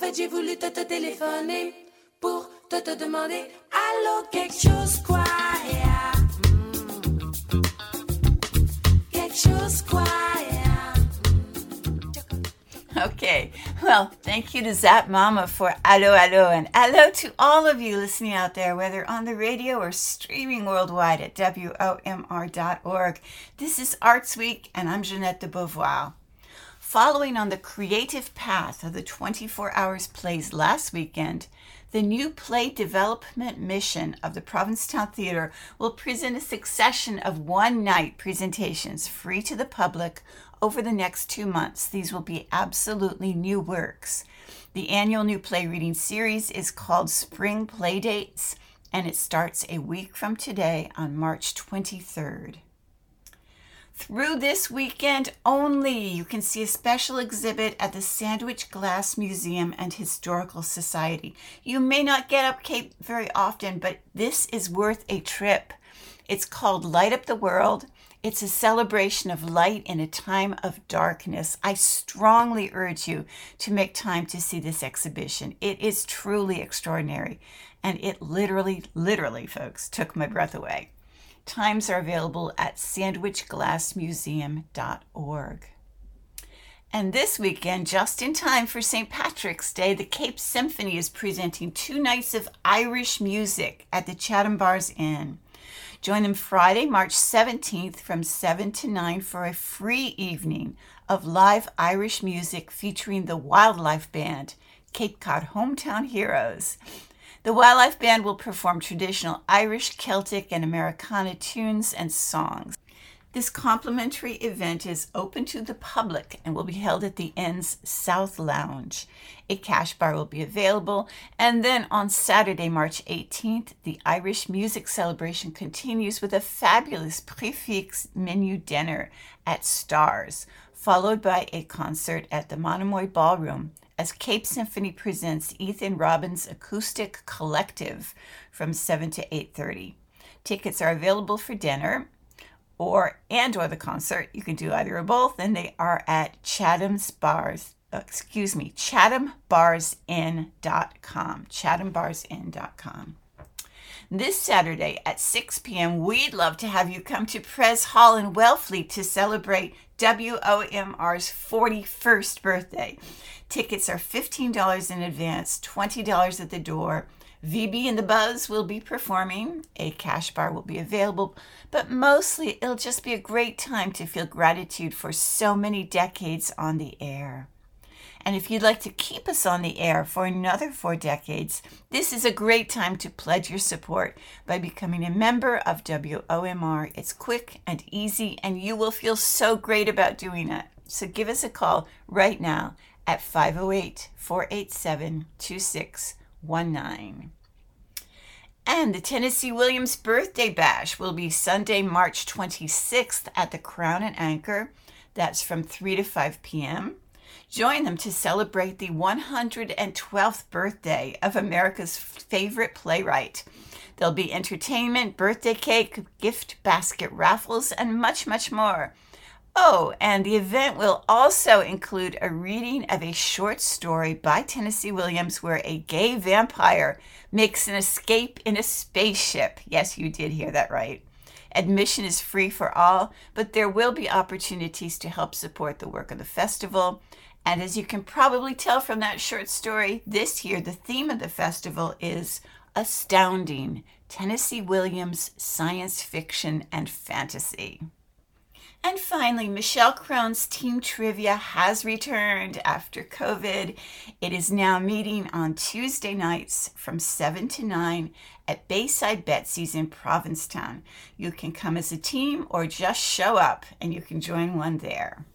fait, j'ai voulu te, te téléphoner pour te, te demander Allô, quelque chose quoi yeah. Mm. Quelque chose quoi. Okay, well, thank you to Zap Mama for Allo Allo, and hello to all of you listening out there, whether on the radio or streaming worldwide at WOMR.org. This is Arts Week, and I'm Jeanette de Beauvoir. Following on the creative path of the 24 Hours plays last weekend, the new play development mission of the Provincetown Theater will present a succession of one night presentations free to the public over the next two months. These will be absolutely new works. The annual new play reading series is called Spring Playdates, and it starts a week from today on March 23rd. Through this weekend only, you can see a special exhibit at the Sandwich Glass Museum and Historical Society. You may not get up Cape very often, but this is worth a trip. It's called Light Up the World. It's a celebration of light in a time of darkness. I strongly urge you to make time to see this exhibition. It is truly extraordinary, and it literally, literally, folks, took my breath away. Times are available at sandwichglassmuseum.org. And this weekend, just in time for St. Patrick's Day, the Cape Symphony is presenting two nights of Irish music at the Chatham Bars Inn. Join them Friday, March 17th from 7 to 9 for a free evening of live Irish music featuring the Wildlife Band, Cape Cod Hometown Heroes. The Wildlife Band will perform traditional Irish, Celtic, and Americana tunes and songs. This complimentary event is open to the public and will be held at the Inn's South Lounge. A cash bar will be available, and then on Saturday, March 18th, the Irish music celebration continues with a fabulous prix fixe menu dinner at Stars, followed by a concert at the Monomoy Ballroom as Cape Symphony presents Ethan Robbins Acoustic Collective from 7 to 8:30. Tickets are available for dinner or and or the concert. You can do either or both, and they are at Chatham's Bars. uh, Excuse me, chathambarsinn.com. Chathambarsinn.com. This Saturday at 6 p.m., we'd love to have you come to Pres Hall in Wellfleet to celebrate WOMR's 41st birthday. Tickets are $15 in advance, $20 at the door. VB and the Buzz will be performing. A cash bar will be available, but mostly it'll just be a great time to feel gratitude for so many decades on the air. And if you'd like to keep us on the air for another four decades, this is a great time to pledge your support by becoming a member of WOMR. It's quick and easy, and you will feel so great about doing it. So give us a call right now at 508 487 2619. And the Tennessee Williams Birthday Bash will be Sunday, March 26th at the Crown and Anchor. That's from 3 to 5 p.m. Join them to celebrate the 112th birthday of America's favorite playwright. There'll be entertainment, birthday cake, gift basket raffles, and much, much more. Oh, and the event will also include a reading of a short story by Tennessee Williams where a gay vampire makes an escape in a spaceship. Yes, you did hear that right. Admission is free for all, but there will be opportunities to help support the work of the festival. And as you can probably tell from that short story, this year the theme of the festival is astounding Tennessee Williams science fiction and fantasy. And finally, Michelle Crone's Team Trivia has returned after COVID. It is now meeting on Tuesday nights from 7 to 9 at Bayside Betsy's in Provincetown. You can come as a team or just show up and you can join one there.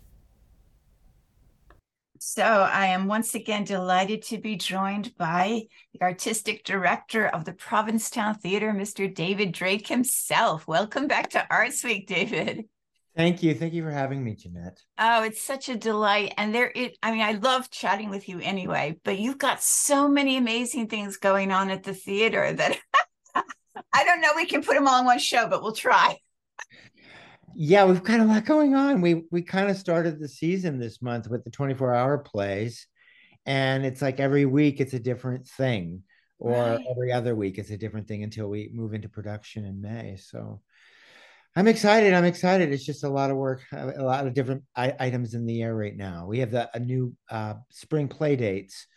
So I am once again delighted to be joined by the artistic director of the Provincetown Theater, Mr. David Drake himself. Welcome back to Arts Week, David. Thank you. Thank you for having me, Jeanette. Oh, it's such a delight. And there it I mean, I love chatting with you anyway, but you've got so many amazing things going on at the theater that I don't know we can put them all in one show, but we'll try. Yeah, we've got a lot going on. We we kind of started the season this month with the 24 hour plays. and it's like every week it's a different thing, or Right. every other week it's a different thing until we move into production in May. So I'm excited. I'm excited. It's just a lot of work, a lot of different I- items in the air right now. We have the a new uh, spring play dates,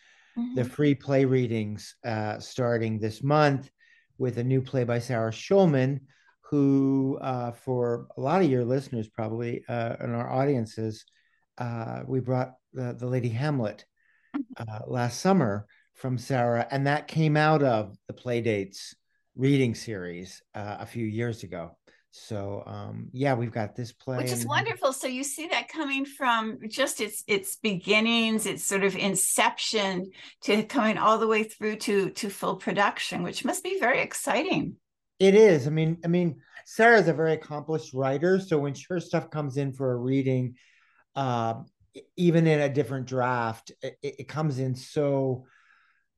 the Mhm. free play readings uh, starting this month with a new play by Sarah Schulman, who, uh, for a lot of your listeners, probably uh, in our audiences, uh, we brought the, the Lady Hamlet uh, last summer from Sarah, and that came out of the Playdates reading series uh, a few years ago. So um, yeah, we've got this play, which is wonderful. So you see that coming from just its its beginnings its sort of inception to coming all the way through to to full production which must be very exciting It is. I mean, I mean, Sarah's a very accomplished writer, so when her stuff comes in for a reading, uh, even in a different draft, it, it comes in so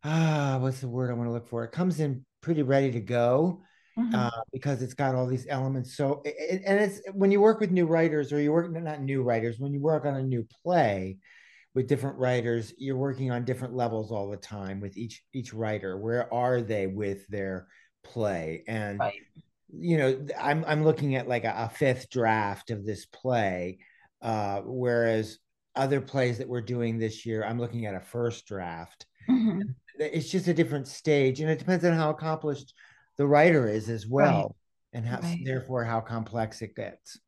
ah, what's the word I want to look for? It comes in pretty ready to go Mhm. uh, because it's got all these elements. So, it- and it's when you work with new writers, or you work not new writers, when you work on a new play with different writers, you're working on different levels all the time with each each writer. Where are they with their play? And right you know, I'm I'm looking at like a, a fifth draft of this play, uh, whereas other plays that we're doing this year, I'm looking at a first draft. Mhm. It's just a different stage, and it depends on how accomplished the writer is as well, and how Right. therefore how complex it gets.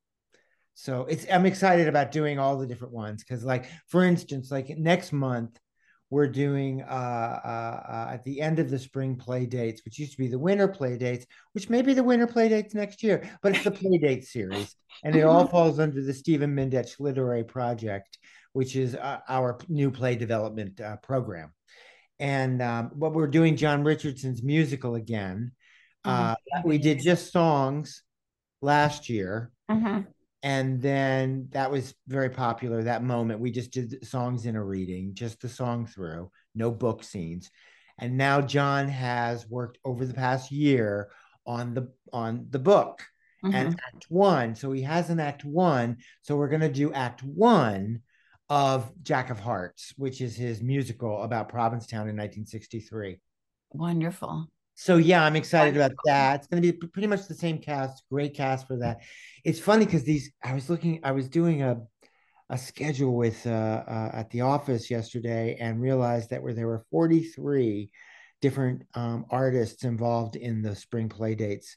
So it's I'm excited about doing all the different ones because, like for instance, like next month we're doing uh, uh, uh, at the end of the spring play dates, which used to be the winter play dates, which may be the winter play dates next year, but it's the play date series, and it all falls under the Stephen Mindich Literary Project, which is uh, our new play development uh, program. And um, what we're doing, John Richardson's musical again. Uh, we did just songs last year, Mhm. And then that was very popular that moment. We just did songs in a reading just the song through no book scenes. And now john has worked over the past year on the on the book and Mhm. act one. So he has an act one. So we're going to do act one of jack of hearts which is his musical about provincetown in 1963 wonderful so yeah, I'm excited about that. It's going to be pretty much the same cast, great cast for that. It's funny because these I was looking, I was doing a a schedule with uh, uh, at the office yesterday and realized that where there were 43 different um, artists involved in the Spring Playdates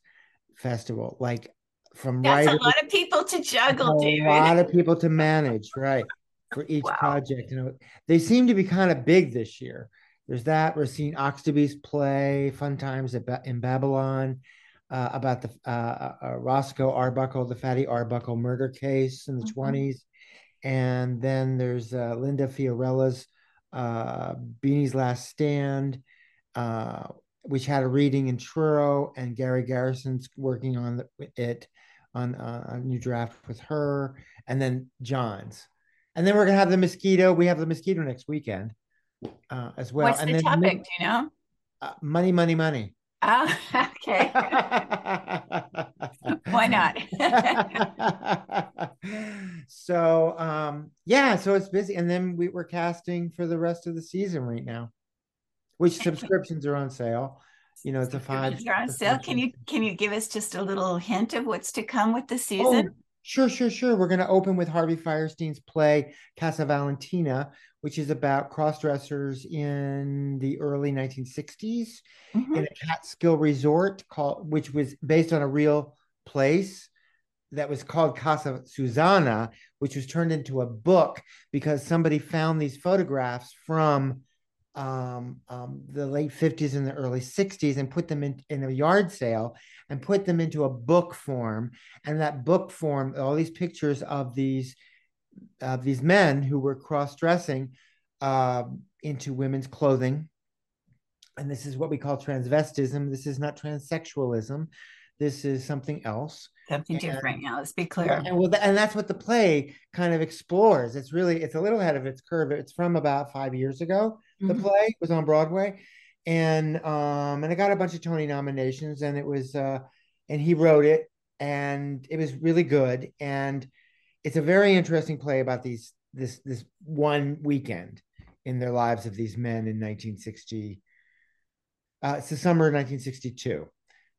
Festival, like from right. that's writers, a lot of people to juggle David. a lot of people to manage, right, for each Wow. project. You know, they seem to be kind of big this year. There's that. We're seeing Oxtoby's play Fun Times at ba- in Babylon uh, about the uh, uh, uh, Roscoe Arbuckle, the Fatty Arbuckle murder case in the Mhm. 20s. And then there's uh, Linda Fiorella's uh, Beanie's Last Stand, uh, which had a reading in Truro, and Gary Garrison's working on the, it on uh, a new draft with her, and then John's. And then we're gonna have the mosquito. We have the mosquito next weekend uh, as well. what's and the topic do you know uh, money, money, money. oh okay why not so um yeah so it's busy and then we, we're casting for the rest of the season right now which subscriptions are on sale you know it's a five are on sale. Can you can you give us just a little hint of what's to come with the Oh, season? Sure, sure, sure. We're going to open with Harvey Fierstein's play Casa Valentina, which is about cross-dressers in the early 1960s Mhm. in a Catskill resort called, which was based on a real place that was called Casa Susana, which was turned into a book because somebody found these photographs from um, um, the late 50s and the early 60s and put them in, in a yard sale and put them into a book form. And that book form, all these pictures of these of these men who were cross-dressing uh, into women's clothing. And this is what we call transvestism. This is not transsexualism. This is something else. Something different. Now let's be clear. And well, and that's what the play kind of explores. It's really it's a little ahead of its curve. It's from about five years ago. The Mhm. play was on Broadway, and um and I got a bunch of Tony nominations, and it was uh and he wrote it, and it was really good, and it's a very interesting play about these this this one weekend in their lives of these men in 1960. Uh, it's the summer of 1962,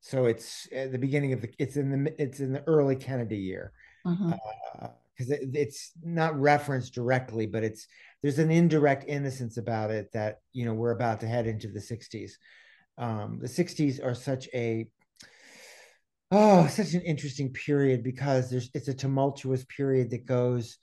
so it's at the beginning of the. It's in the it's in the early Kennedy year, because Mhm. uh, it, it's not referenced directly, but it's there's an indirect innocence about it that you know we're about to head into the 60s. Um, the 60s are such a oh such an interesting period because there's it's a tumultuous period that goes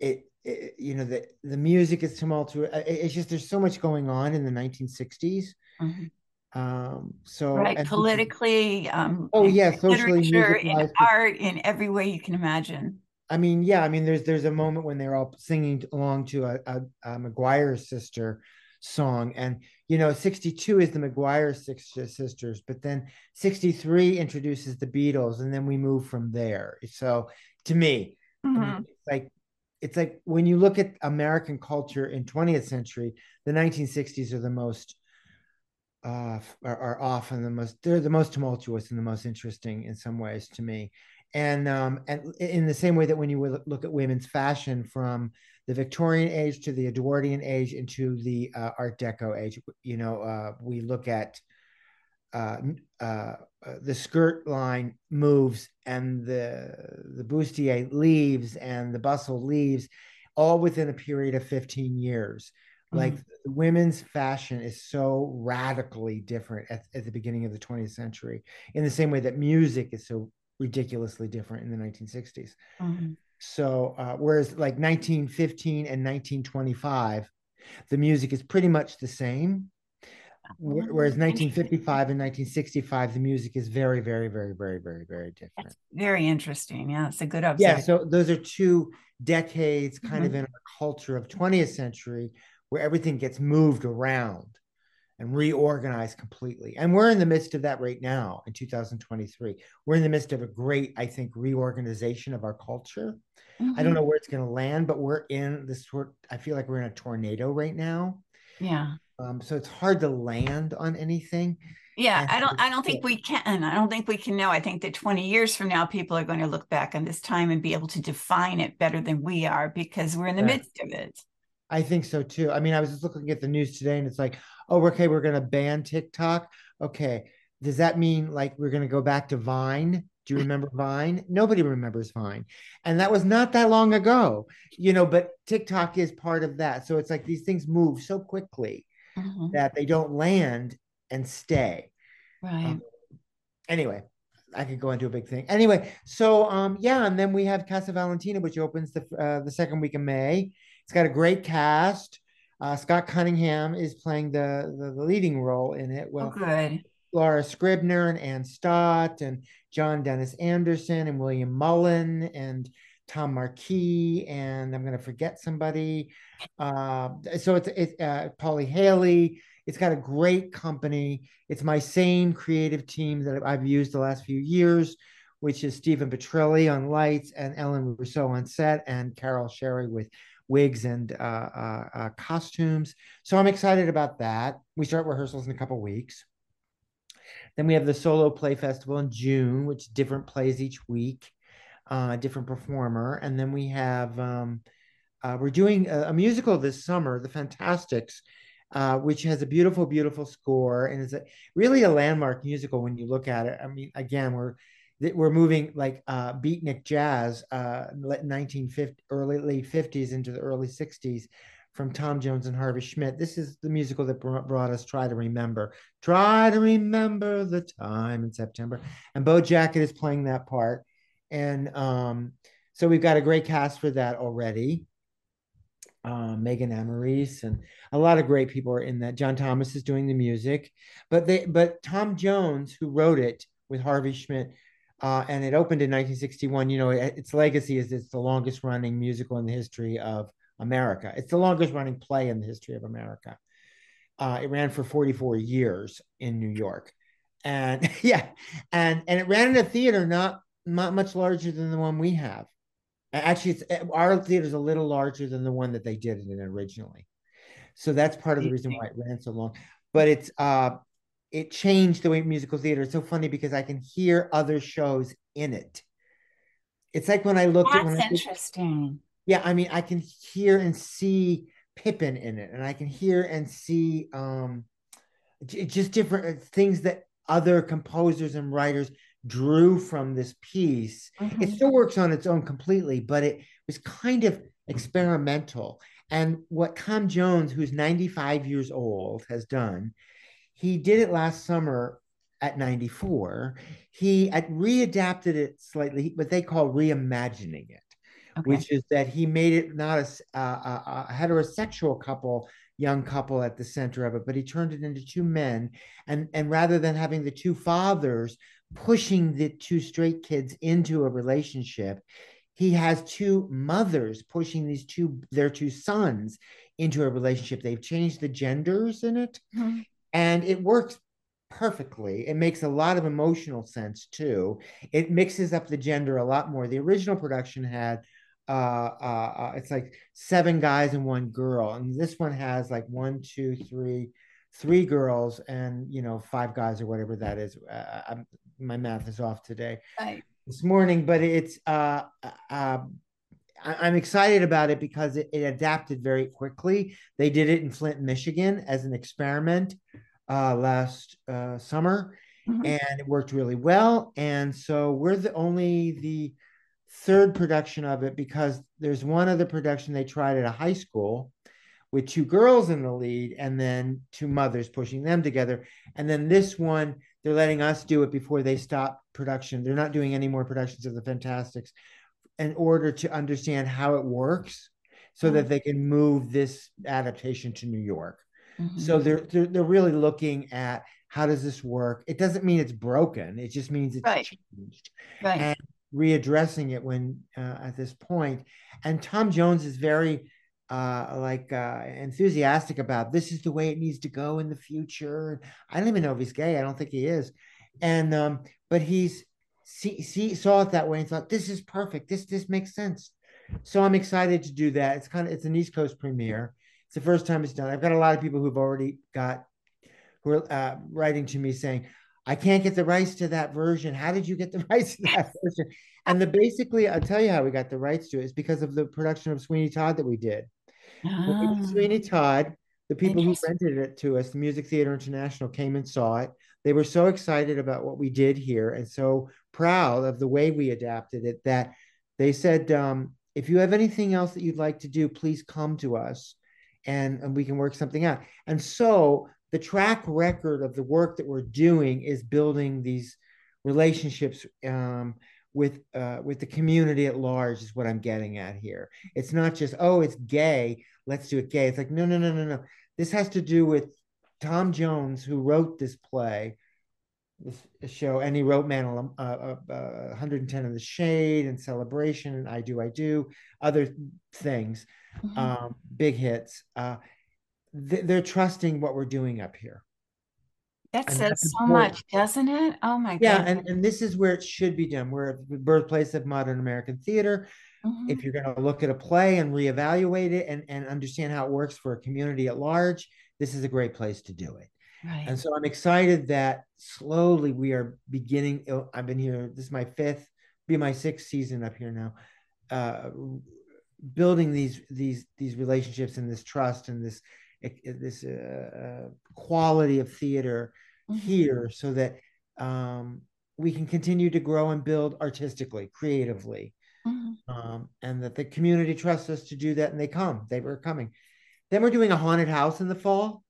it, it you know the the music is tumultuous It- it's just there's so much going on in the 1960s Mhm. um so Right, politically, um, oh yeah socially literature, in art, in every way you can imagine. I mean, yeah, I mean, there's there's a moment when they're all singing along to a, a, a McGuire sister song, and you know, 62 is the McGuire six sisters, but then 63 introduces the Beatles, and then we move from there. So, to me, I mean, Mhm. it's like it's like when you look at American culture in 20th century, the 1960s are the most uh, are, are often the most they're the most tumultuous and the most interesting in some ways to me and um, and in the same way that when you look at women's fashion from the Victorian age to the Edwardian age into the uh, Art Deco age, you know, uh, we look at uh, uh, the skirt line moves and the the bustier leaves and the bustle leaves, all within a period of 15 years. Like Mhm. women's fashion is so radically different at, at the beginning of the 20th century, in the same way that music is so ridiculously different in the 1960s. Mhm. So, uh, whereas like 1915 and 1925, the music is pretty much the same. Whereas 1955 and 1965, the music is very, very, very, very, very, very different. That's very interesting. Yeah, it's a good observation. Yeah, so those are two decades kind of Mhm. in our culture of 20th century where everything gets moved around and reorganized completely. And we're in the midst of that right now in 2023. We're in the midst of a great, I think, reorganization of our culture. I don't Mhm. know where it's going to land, but we're in this sort. I feel like we're in a tornado right now. Yeah. Um, so it's hard to land on anything. Yeah, I don't I don't think we can. I don't think we can know. I think that 20 years from now, people are going to look back on this time and be able to define it better than we are because we're in the Right. midst of it. I think so too. I mean, I was just looking at the news today and it's like, oh, okay, we're going to ban TikTok. Okay. Does that mean like we're going to go back to Vine? Do you remember Vine? Nobody remembers Vine. And that was not that long ago, you know, but TikTok is part of that. So it's like these things move so quickly Mhm. that they don't land and stay. Right. Um, anyway, I could go into a big thing. Anyway, so um, yeah, and then we have Casa Valentina, which opens the uh, the second week of May. It's got a great cast. Uh, Scott Cunningham is playing the, the the leading role in it. Oh, Well, good. Laura Scribner and Ann Stott and John Dennis Anderson and William Mullen and Tom Marquis and I'm going to forget somebody. Uh, so it's it's uh, Polly Haley. It's got a great company. It's my same creative team that I've used the last few years, which is Stephen Petrilli on lights and Ellen Rousseau on set and Carol Sherry with wigs and uh, uh, uh, costumes. So I'm excited about that. We start rehearsals in a couple weeks. Then we have the solo play festival in June, which different plays each week, uh, different performer. And then we have um, uh, we're doing a, a musical this summer, The Fantasticks, uh, which has a beautiful, beautiful score and is a, really a landmark musical when you look at it. I mean, again, we're we're moving like uh, beatnik jazz, uh, 1950 early late 50s into the early 60s from Tom Jones and Harvey Schmidt. This is the musical that brought us Try to Remember. Try to remember the time in September. And Bo Jacket is playing that part. And um, so we've got a great cast for that already. Uh, Megan Amaris and a lot of great people are in that. John Thomas is doing the music, but they but Tom Jones, who wrote it with Harvey Schmidt, uh, and it opened in 1961. You know, it, its legacy is it's the longest running musical in the history of America. It's the longest running play in the history of America. Uh, it ran for 44 years in New York. And yeah, and and it ran in a theater not not much larger than the one we have. Actually, it's our theater is a little larger than the one that they did it in originally. So that's part of the reason why it ran so long. But it's uh it changed the way musical theater. It's so funny because I can hear other shows in it. It's like when I looked That's at when I interesting. yeah, I mean, I can hear and see Pippin in it, and I can hear and see um, just different uh, things that other composers and writers drew from this piece. Mm-hmm. It still works on its own completely, but it was kind of experimental. And what Tom Jones, who's 95 years old, has done, he did it last summer at 94. He had readapted it slightly, what they call reimagining it, okay. which is that he made it not a, a, a heterosexual couple young couple at the center of it, but he turned it into two men. And, and rather than having the two fathers pushing the two straight kids into a relationship, he has two mothers pushing these two their two sons into a relationship. They've changed the genders in it, mm-hmm. And it works perfectly. It makes a lot of emotional sense too. It mixes up the gender a lot more. The original production had uh, uh, uh, it's like seven guys and one girl, and this one has like one, two, three, three girls and you know five guys or whatever that is. Uh, my math is off today. Right. This morning, but it's uh, uh, I'm excited about it because it, it, adapted very quickly. They did it in Flint, Michigan, as an experiment uh, last uh, summer, mm-hmm. and it worked really well. And so we're the only the third production of it because there's one other production they tried at a high school with two girls in the lead and then two mothers pushing them together. And then this one, they're letting us do it before they stop production. They're not doing any more productions of the Fantasticks in order to understand how it works so mm-hmm. that they can move this adaptation to New York. Mm-hmm. So they're, they're, they're really looking at how does this work? It doesn't mean it's broken. It just means it's right. changed. Right. And readdressing it when uh, at this point. And Tom Jones is very uh, like uh, enthusiastic about this is the way it needs to go in the future. I don't even know if he's gay. I don't think he is. And um, but he's see, see saw it that way and thought this is perfect. This this makes sense. So I'm excited to do that. It's kind of it's an East Coast premiere. It's the first time it's done. I've got a lot of people who've already got who are uh, writing to me saying, I can't get the rights to that version. How did you get the rights to that version? And the basically, I'll tell you how we got the rights to it is because of the production of Sweeney Todd that we did. Oh. Sweeney Todd, the people who rented it to us, the Music Theater International, came and saw it. They were so excited about what we did here and so proud of the way we adapted it that they said, um, if you have anything else that you'd like to do, please come to us and, and we can work something out. And so the track record of the work that we're doing is building these relationships um, with uh, with the community at large is what I'm getting at here. It's not just oh it's gay, let's do it gay. It's like no no no no no. This has to do with Tom Jones who wrote this play, this show, and he wrote Man uh, uh, 110 in the Shade and Celebration and I Do I Do other things, mm-hmm. um, big hits. Uh, they're trusting what we're doing up here. That and says so much, doesn't it? Oh my god. Yeah, and, and this is where it should be done. We're the birthplace of modern American theater. Mm-hmm. If you're going to look at a play and reevaluate it and, and understand how it works for a community at large, this is a great place to do it. Right. And so I'm excited that slowly we are beginning. Oh, I've been here, this is my fifth, be my sixth season up here now. Uh, building these these these relationships and this trust and this this uh, quality of theater mm-hmm. here so that um, we can continue to grow and build artistically, creatively, mm-hmm. um, and that the community trusts us to do that, and they come. They were coming. Then we're doing a haunted house in the fall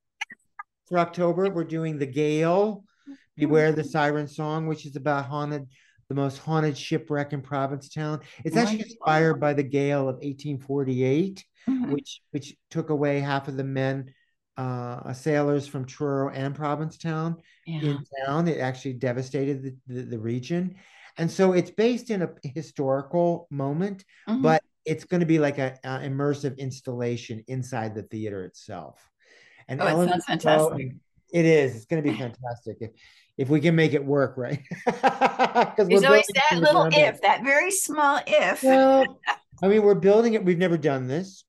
for October. We're doing the Gale, Beware the Siren Song, which is about haunted, the most haunted shipwreck in Provincetown. It's actually inspired by the Gale of 1848 mm-hmm. which which took away half of the men uh, sailors from Truro and Provincetown yeah. in town. It actually devastated the, the, the, region. And so it's based in a historical moment, mm-hmm. but it's going to be like a, a, immersive installation inside the theater itself. And oh, Ellen, it sounds fantastic. It is. It's going to be fantastic if if we can make it work, right? There's always that little if, that very small if. well, I mean, we're building it. We've never done this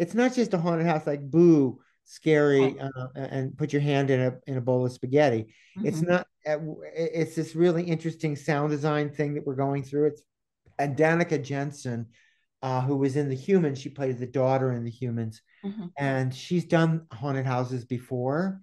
it's not just a haunted house like boo scary uh, and put your hand in a in a bowl of spaghetti mm-hmm. it's not uh, it's this really interesting sound design thing that we're going through it's and danica jensen uh, who was in the humans she played the daughter in the humans Mhm. and she's done haunted houses before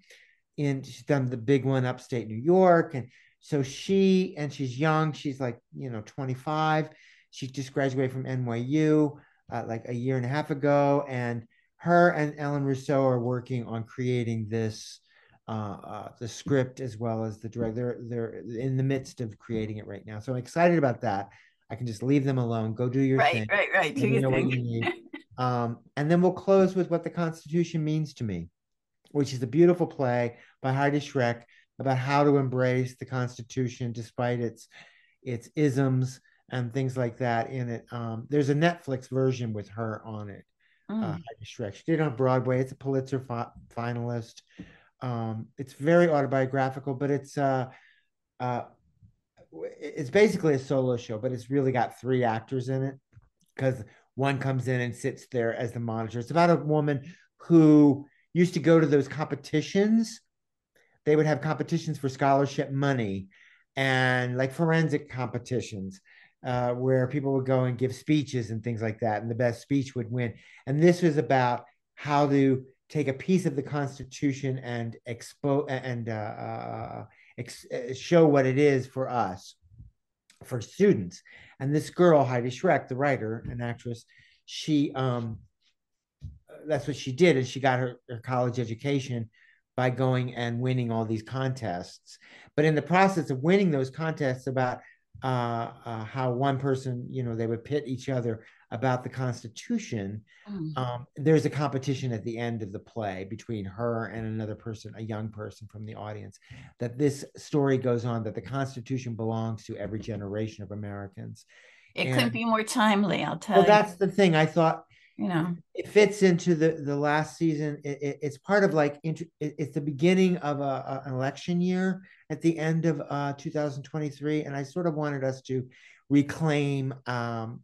and she's done the big one upstate new york and so she and she's young she's like you know 25 she just graduated from nyu uh, like a year and a half ago and her and ellen rousseau are working on creating this uh, uh, the script as well as the director. they're they're in the midst of creating it right now so i'm excited about that i can just leave them alone go do your Right, thing right, right. right. Do you know what you need. Um, and then we'll close with what the Constitution means to me, which is a beautiful play by Heidi Schreck about how to embrace the Constitution despite its its isms and things like that in it. Um, there's a Netflix version with her on it, uh, Mm. Heidi Schreck. She did it on Broadway. It's a Pulitzer fi- finalist. Um, it's very autobiographical, but it's uh, uh, it's basically a solo show, but it's really got three actors in it because one comes in and sits there as the monitor. It's about a woman who used to go to those competitions. They would have competitions for scholarship money and like forensic competitions uh, where people would go and give speeches and things like that. And the best speech would win. And this was about how to take a piece of the Constitution and expose and uh, uh, ex- uh, show what it is for us, for students. And this girl, Heidi Schreck, the writer and actress, she um, that's what she did, and she got her, her college education by going and winning all these contests. But in the process of winning those contests, about uh, uh, how one person, you know, they would pit each other about the Constitution. Mm. Um, there's a competition at the end of the play between her and another person, a young person from the audience. That this story goes on that the Constitution belongs to every generation of Americans. It And- couldn't be more timely, I'll tell Well, you. Well, that's the thing. I thought You know, it fits into the the last season. It, it- it's part of like int- it- it's the beginning of a, a- an election year at the end of uh, 2023, and I sort of wanted us to reclaim um,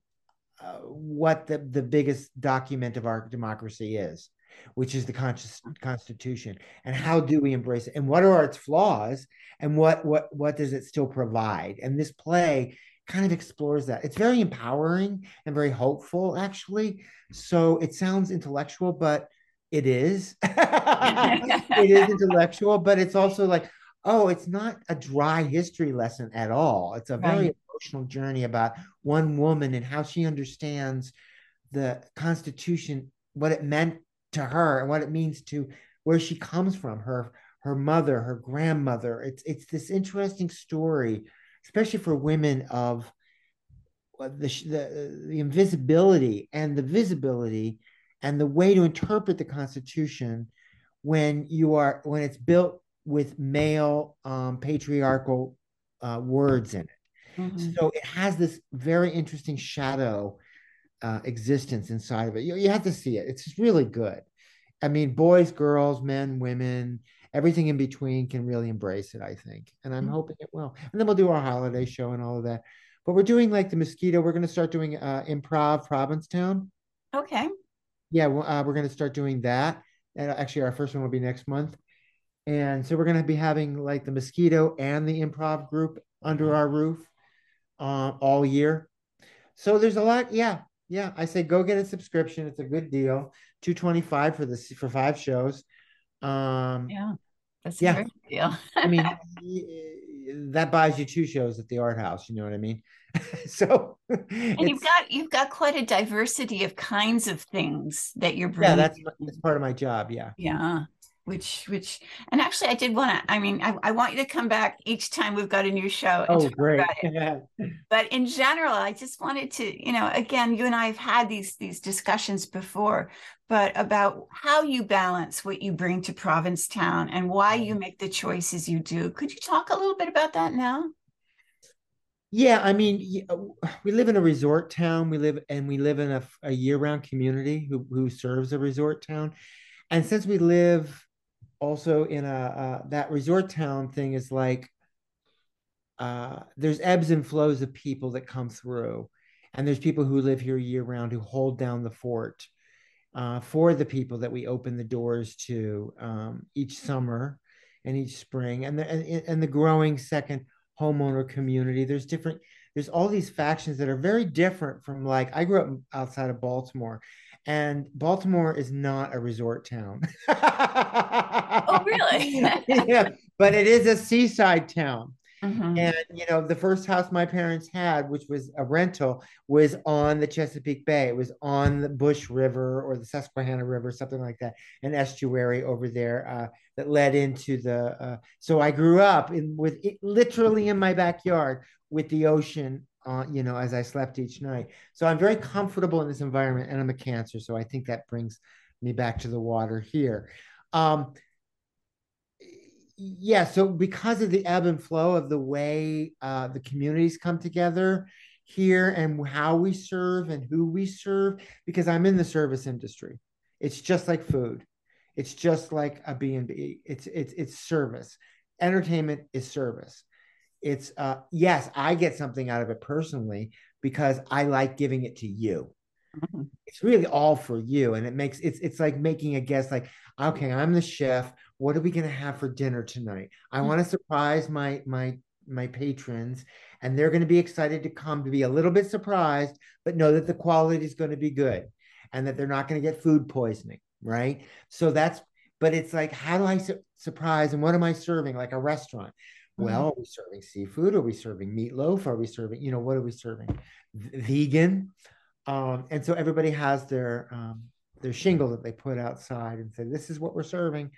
uh, what the the biggest document of our democracy is, which is the conscious Constitution, and how do we embrace it, and what are its flaws, and what what what does it still provide? And this play kind of explores that. It's very empowering and very hopeful, actually. So it sounds intellectual, but it is. it is intellectual, but it's also like, oh, it's not a dry history lesson at all. It's a very Right. emotional journey about one woman and how she understands the Constitution, what it meant to her, and what it means to where she comes from, her her mother, her grandmother. It's it's this interesting story, especially for women of uh, the, sh- the the invisibility and the visibility and the way to interpret the Constitution when you are when it's built with male um, patriarchal uh, words in it. Mhm. So it has this very interesting shadow uh, existence inside of it. You, you have to see it. It's really good. I mean, boys, girls, men, women, everything in between can really embrace it, I think. And I'm Mhm. hoping it will. And then we'll do our holiday show and all of that. But we're doing like the mosquito. We're going to start doing uh, improv Provincetown. okay. Yeah, well, uh, we're going to start doing that. And actually, our first one will be next month. And so we're going to be having like the mosquito and the improv group under our roof uh, all year. So there's a lot. Yeah, yeah. I say go get a subscription. It's a good deal. Two twenty five for this for five shows. Um, Yeah. That's Yeah. a good deal. I mean, that buys you two shows at the art house. You know what I mean? so and you've got you've got quite a diversity of kinds of things that you're yeah, bringing. that's that's part of my job. Yeah. Yeah. Which, which, and actually, I did want to. I mean, I, I want you to come back each time we've got a new show. Oh, great. about it. But in general, I just wanted to, you know, again, you and I have had these these discussions before, but about how you balance what you bring to Provincetown and why you mm-hmm. make the choices you do. Could you talk a little bit about that now? Yeah, I mean, we live in a resort town. We live and we live in a, a year-round community who who serves a resort town. And since we live also in a uh, that resort town thing is like uh, there's ebbs and flows of people that come through, and there's people who live here year-round who hold down the fort uh, for the people that we open the doors to um, each summer and each spring, and the and, and the growing second homeowner community. There's different there's all these factions that are very different from like I grew up outside of Baltimore, and Baltimore is not a resort town. oh, really? yeah, but it is a seaside town. Mhm. And you know, the first house my parents had, which was a rental, was on the Chesapeake Bay. It was on the Bush River or the Susquehanna River, something like that, an estuary over there uh, that led into the. Uh, so I grew up in with it literally in my backyard with the ocean. Uh, you know, as I slept each night. So I'm very comfortable in this environment, and I'm a Cancer, so I think that brings me back to the water here. Um, yeah so because of the ebb and flow of the way uh, the communities come together here and how we serve and who we serve because i'm in the service industry. It's just like food. It's just like a b&b it's it's it's service. Entertainment is service. It's uh yes i get something out of it personally because i like giving it to you Mhm. it's really all for you and it makes it's it's like making a guess like okay i'm the chef. What are we going to have for dinner tonight? I want to surprise my my my patrons and they're going to be excited to come to be a little bit surprised but know that the quality is going to be good and that they're not going to get food poisoning right? So that's but it's like how do i su- surprise and what am i serving? Like a restaurant. Well are we serving seafood? Are we serving meatloaf? Are we serving you know what are we serving? V- vegan um, and so everybody has their um, their shingle that they put outside and say this is what we're serving.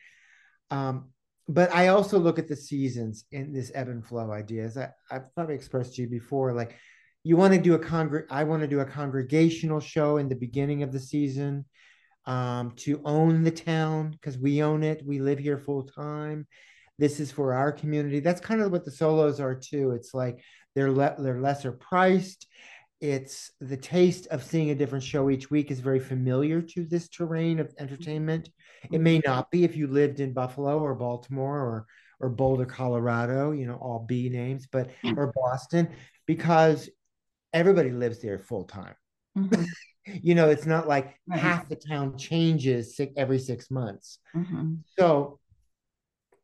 Um, but i also look at the seasons in this ebb and flow ideas I, i've probably expressed to you before like you want to do a congr i want to do a congregational show in the beginning of the season um, to own the town because we own it. We live here full time. This is for our community. That's kind of what the solos are too. It's like they're le- they're lesser priced it's the taste of seeing a different show each week is very familiar to this terrain of entertainment. It may not be if you lived in Buffalo or Baltimore or or Boulder, Colorado, you know, all B names, but or Boston, because everybody lives there full time. Mhm. You know, it's not like Right. half the town changes every six months. Mhm. So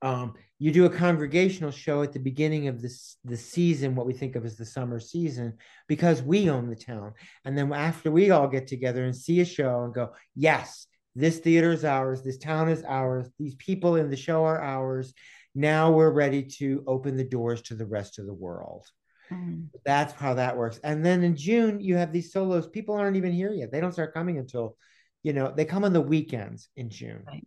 um, you do a congregational show at the beginning of this the season, what we think of as the summer season, because we own the town. And then after we all get together and see a show and go, yes, this theater is ours, this town is ours, these people in the show are ours. Now we're ready to open the doors to the rest of the world. Mhm. That's how that works. And then in June, you have these solos. People aren't even here yet. They don't start coming until, you know, they come on the weekends in June. Right.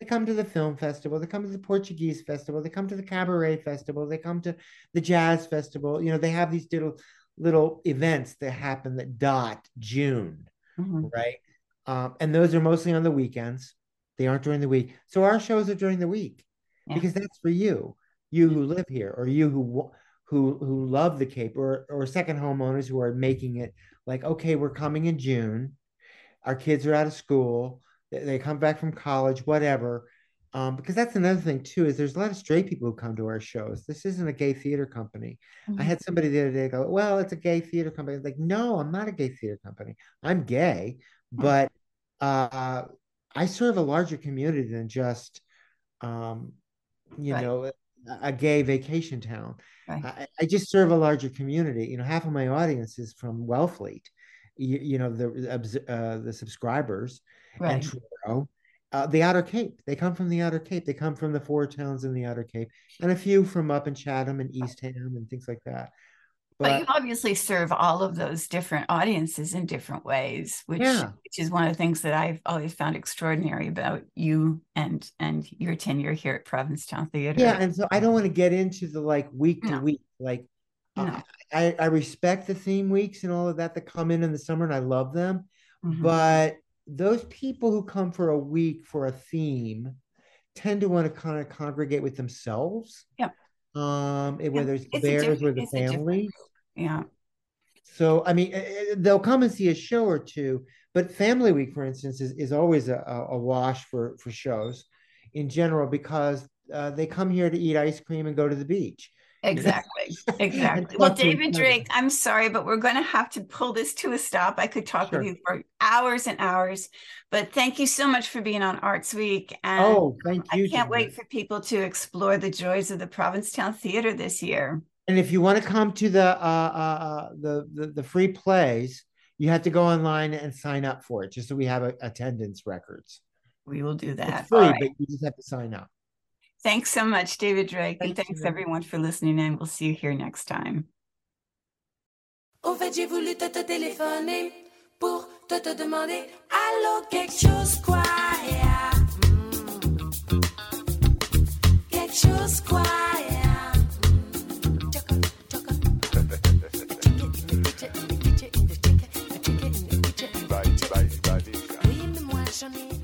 They come to the film festival. They come to the Portuguese festival. They come to the cabaret festival. They come to the jazz festival. You know, they have these little little events that happen that dot June, Mhm. right? Um, and those are mostly on the weekends. They aren't during the week. So our shows are during the week Yeah. because that's for you, you who live here, or you who who who love the Cape, or or second homeowners who are making it like, okay, we're coming in June. Our kids are out of school. They, come back from college, whatever. Um, because that's another thing too, is there's a lot of straight people who come to our shows. This isn't a gay theater company. I Mhm. had somebody the other day go, Well, it's a gay theater company. I like, no, I'm not a gay theater company. I'm gay, but uh, I serve a larger community than just, um, you Right. know, a, a gay vacation town. Right. I, I just serve a larger community. You know, half of my audience is from Wellfleet, you, you know, the uh, the subscribers Right. and Truro. Uh, the Outer Cape. They come from the Outer Cape. They come from the four towns in the Outer Cape, and a few from up in Chatham and Eastham and things like that. But you obviously serve all of those different audiences in different ways, which Yeah. which is one of the things that I've always found extraordinary about you and and your tenure here at Provincetown Theater. Yeah, and so I don't want to get into the like week to week. Like, No. I I respect the theme weeks and all of that that come in in the summer, and I love them. Mhm. But those people who come for a week for a theme tend to want to kind of congregate with themselves. Yeah. Um, and whether it's It's bears or the it's a different- families. yeah. So I mean, eh, eh, they'll come and see a show or two, but Family Week, for instance, is, is always a, a a wash for for shows in general because uh, they come here to eat ice cream and go to the beach. Exactly. Exactly. Well, talk to each David. Drake, I'm sorry, but we're going to have to pull this to a stop. I could talk Sure. with you for hours and hours, but thank you so much for being on Arts Week. And Oh, thank you. I can't Ginger. wait for people to explore the joys of the Provincetown Theater this year. And if you want to come to the uh, uh, uh, the, the the free plays, you have to go online and sign up for it, just so we have a, attendance records. We will do that. It's free, but you just have to sign up. Thanks so much, David Drake. Thank and thanks you. everyone for listening, and we'll see you here next time. Fait, j'ai voulu te, te téléphoner pour te, te demander Allô, quelque chose quoi yeah. mm. Quelque chose quoi yeah. mm. Oui, mais moi j'en ai.